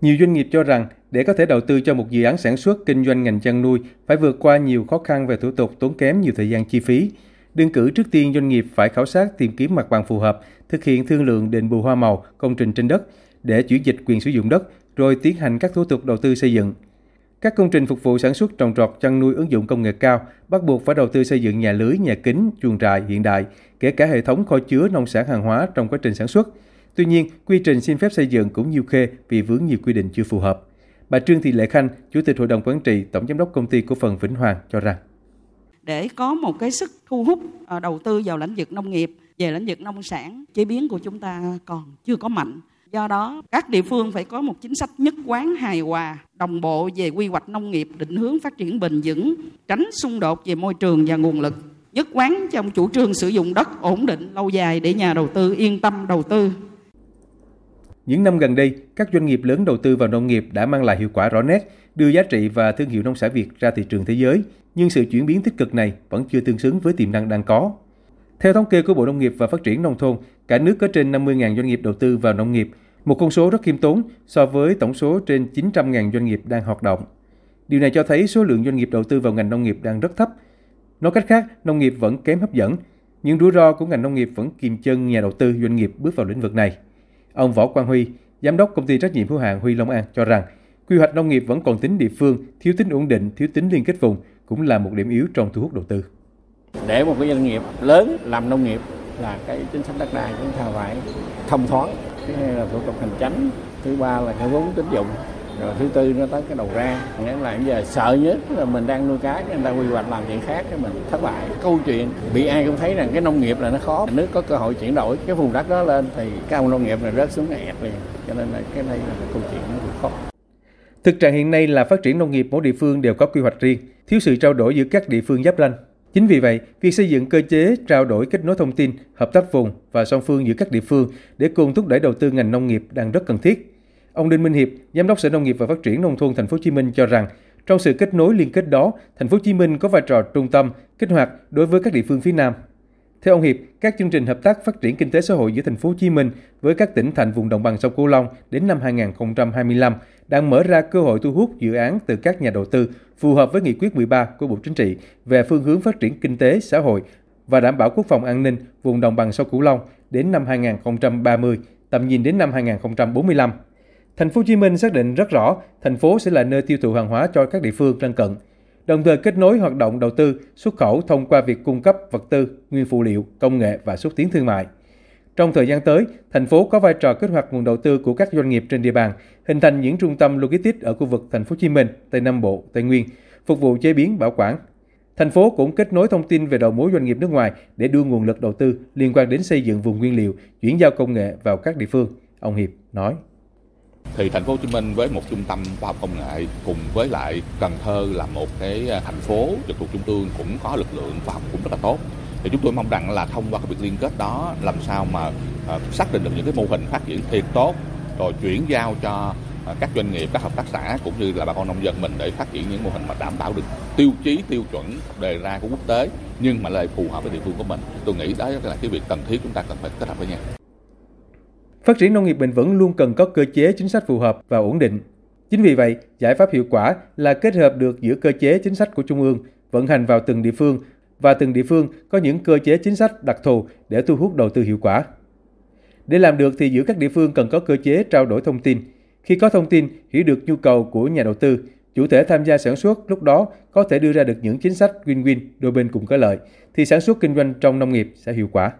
Nhiều doanh nghiệp cho rằng để có thể đầu tư cho một dự án sản xuất kinh doanh ngành chăn nuôi phải vượt qua nhiều khó khăn về thủ tục tốn kém nhiều thời gian chi phí. Đơn cử trước tiên doanh nghiệp phải khảo sát tìm kiếm mặt bằng phù hợp, thực hiện thương lượng đền bù hoa màu, công trình trên đất để chuyển dịch quyền sử dụng đất, rồi tiến hành các thủ tục đầu tư xây dựng. Các công trình phục vụ sản xuất trồng trọt chăn nuôi ứng dụng công nghệ cao bắt buộc phải đầu tư xây dựng nhà lưới, nhà kính, chuồng trại hiện đại, kể cả hệ thống kho chứa nông sản hàng hóa trong quá trình sản xuất. Tuy nhiên, quy trình xin phép xây dựng cũng nhiều khê vì vướng nhiều quy định chưa phù hợp. Bà Trương Thị Lệ Khanh, Chủ tịch Hội đồng Quản trị, Tổng Giám đốc Công ty Cổ phần Vĩnh Hoàng cho rằng. Để có một cái sức thu hút ờ, đầu tư vào lĩnh vực nông nghiệp về lĩnh vực nông sản chế biến của chúng ta còn chưa có mạnh. Do đó các địa phương phải có một chính sách nhất quán hài hòa đồng bộ về quy hoạch nông nghiệp định hướng phát triển bền vững tránh xung đột về môi trường và nguồn lực. Nhất quán trong chủ trương sử dụng đất ổn định lâu dài để nhà đầu tư yên tâm đầu tư những năm gần đây, các doanh nghiệp lớn đầu tư vào nông nghiệp đã mang lại hiệu quả rõ nét, đưa giá trị và thương hiệu nông sản Việt ra thị trường thế giới, nhưng sự chuyển biến tích cực này vẫn chưa tương xứng với tiềm năng đang có. Theo thống kê của Bộ Nông nghiệp và Phát triển Nông thôn, cả nước có trên 50.000 doanh nghiệp đầu tư vào nông nghiệp, một con số rất khiêm tốn so với tổng số trên 900.000 doanh nghiệp đang hoạt động. Điều này cho thấy số lượng doanh nghiệp đầu tư vào ngành nông nghiệp đang rất thấp. Nói cách khác, nông nghiệp vẫn kém hấp dẫn, nhưng rủi ro của ngành nông nghiệp vẫn kìm chân nhà đầu tư doanh nghiệp bước vào lĩnh vực này. Ông Võ Quang Huy, giám đốc công ty trách nhiệm hữu hạn Huy Long An cho rằng, quy hoạch nông nghiệp vẫn còn tính địa phương, thiếu tính ổn định, thiếu tính liên kết vùng cũng là một điểm yếu trong thu hút đầu tư. Để một cái doanh nghiệp lớn làm nông nghiệp là cái chính sách đất đai chúng ta phải thông thoáng, thứ hai là thủ tục hành chính, thứ ba là cái vốn tín dụng, rồi thứ tư nó tới cái đầu ra. Nghĩa là bây giờ sợ nhất là mình đang nuôi cá người ta quy hoạch làm chuyện khác cái mình thất bại. Câu chuyện bị ai cũng thấy rằng cái nông nghiệp là nó khó. Nước có cơ hội chuyển đổi cái vùng đất đó lên thì cái nông nghiệp này rớt xuống ẹt liền. Cho nên là cái này là câu chuyện nó khó. Thực trạng hiện nay là phát triển nông nghiệp mỗi địa phương đều có quy hoạch riêng, thiếu sự trao đổi giữa các địa phương giáp ranh. Chính vì vậy, việc xây dựng cơ chế trao đổi kết nối thông tin, hợp tác vùng và song phương giữa các địa phương để cùng thúc đẩy đầu tư ngành nông nghiệp đang rất cần thiết. Ông Đinh Minh Hiệp, Giám đốc Sở Nông nghiệp và Phát triển nông thôn Thành phố Hồ Chí Minh cho rằng, trong sự kết nối liên kết đó, Thành phố Hồ Chí Minh có vai trò trung tâm kích hoạt đối với các địa phương phía Nam. Theo ông Hiệp, các chương trình hợp tác phát triển kinh tế xã hội giữa Thành phố Hồ Chí Minh với các tỉnh thành vùng đồng bằng sông Cửu Long đến năm 2025 đang mở ra cơ hội thu hút dự án từ các nhà đầu tư phù hợp với nghị quyết 13 của Bộ Chính trị về phương hướng phát triển kinh tế xã hội và đảm bảo quốc phòng an ninh vùng đồng bằng sông Cửu Long đến năm 2030, tầm nhìn đến năm 2045. Thành phố Hồ Chí Minh xác định rất rõ, thành phố sẽ là nơi tiêu thụ hàng hóa cho các địa phương lân cận, đồng thời kết nối hoạt động đầu tư, xuất khẩu thông qua việc cung cấp vật tư, nguyên phụ liệu, công nghệ và xúc tiến thương mại. Trong thời gian tới, thành phố có vai trò kích hoạt nguồn đầu tư của các doanh nghiệp trên địa bàn, hình thành những trung tâm logistics ở khu vực thành phố Hồ Chí Minh, Tây Nam Bộ, Tây Nguyên, phục vụ chế biến, bảo quản. Thành phố cũng kết nối thông tin về đầu mối doanh nghiệp nước ngoài để đưa nguồn lực đầu tư liên quan đến xây dựng vùng nguyên liệu, chuyển giao công nghệ vào các địa phương, ông Hiệp nói thì thành phố Hồ Chí Minh với một trung tâm khoa học công nghệ cùng với lại Cần Thơ là một cái à, thành phố trực thuộc trung ương cũng có lực lượng khoa học cũng rất là tốt. Thì chúng tôi mong rằng là thông qua cái việc liên kết đó làm sao mà à, xác định được những cái mô hình phát triển thiệt tốt, rồi chuyển giao cho à, các doanh nghiệp, các hợp tác xã cũng như là bà con nông dân mình để phát triển những mô hình mà đảm bảo được tiêu chí, tiêu chuẩn đề ra của quốc tế nhưng mà lại phù hợp với địa phương của mình. Tôi nghĩ đó là cái việc cần thiết chúng ta cần phải kết hợp với nhau. Phát triển nông nghiệp bền vững luôn cần có cơ chế chính sách phù hợp và ổn định. Chính vì vậy, giải pháp hiệu quả là kết hợp được giữa cơ chế chính sách của Trung ương vận hành vào từng địa phương và từng địa phương có những cơ chế chính sách đặc thù để thu hút đầu tư hiệu quả. Để làm được thì giữa các địa phương cần có cơ chế trao đổi thông tin. Khi có thông tin, hiểu được nhu cầu của nhà đầu tư, chủ thể tham gia sản xuất lúc đó có thể đưa ra được những chính sách win-win đôi bên cùng có lợi, thì sản xuất kinh doanh trong nông nghiệp sẽ hiệu quả.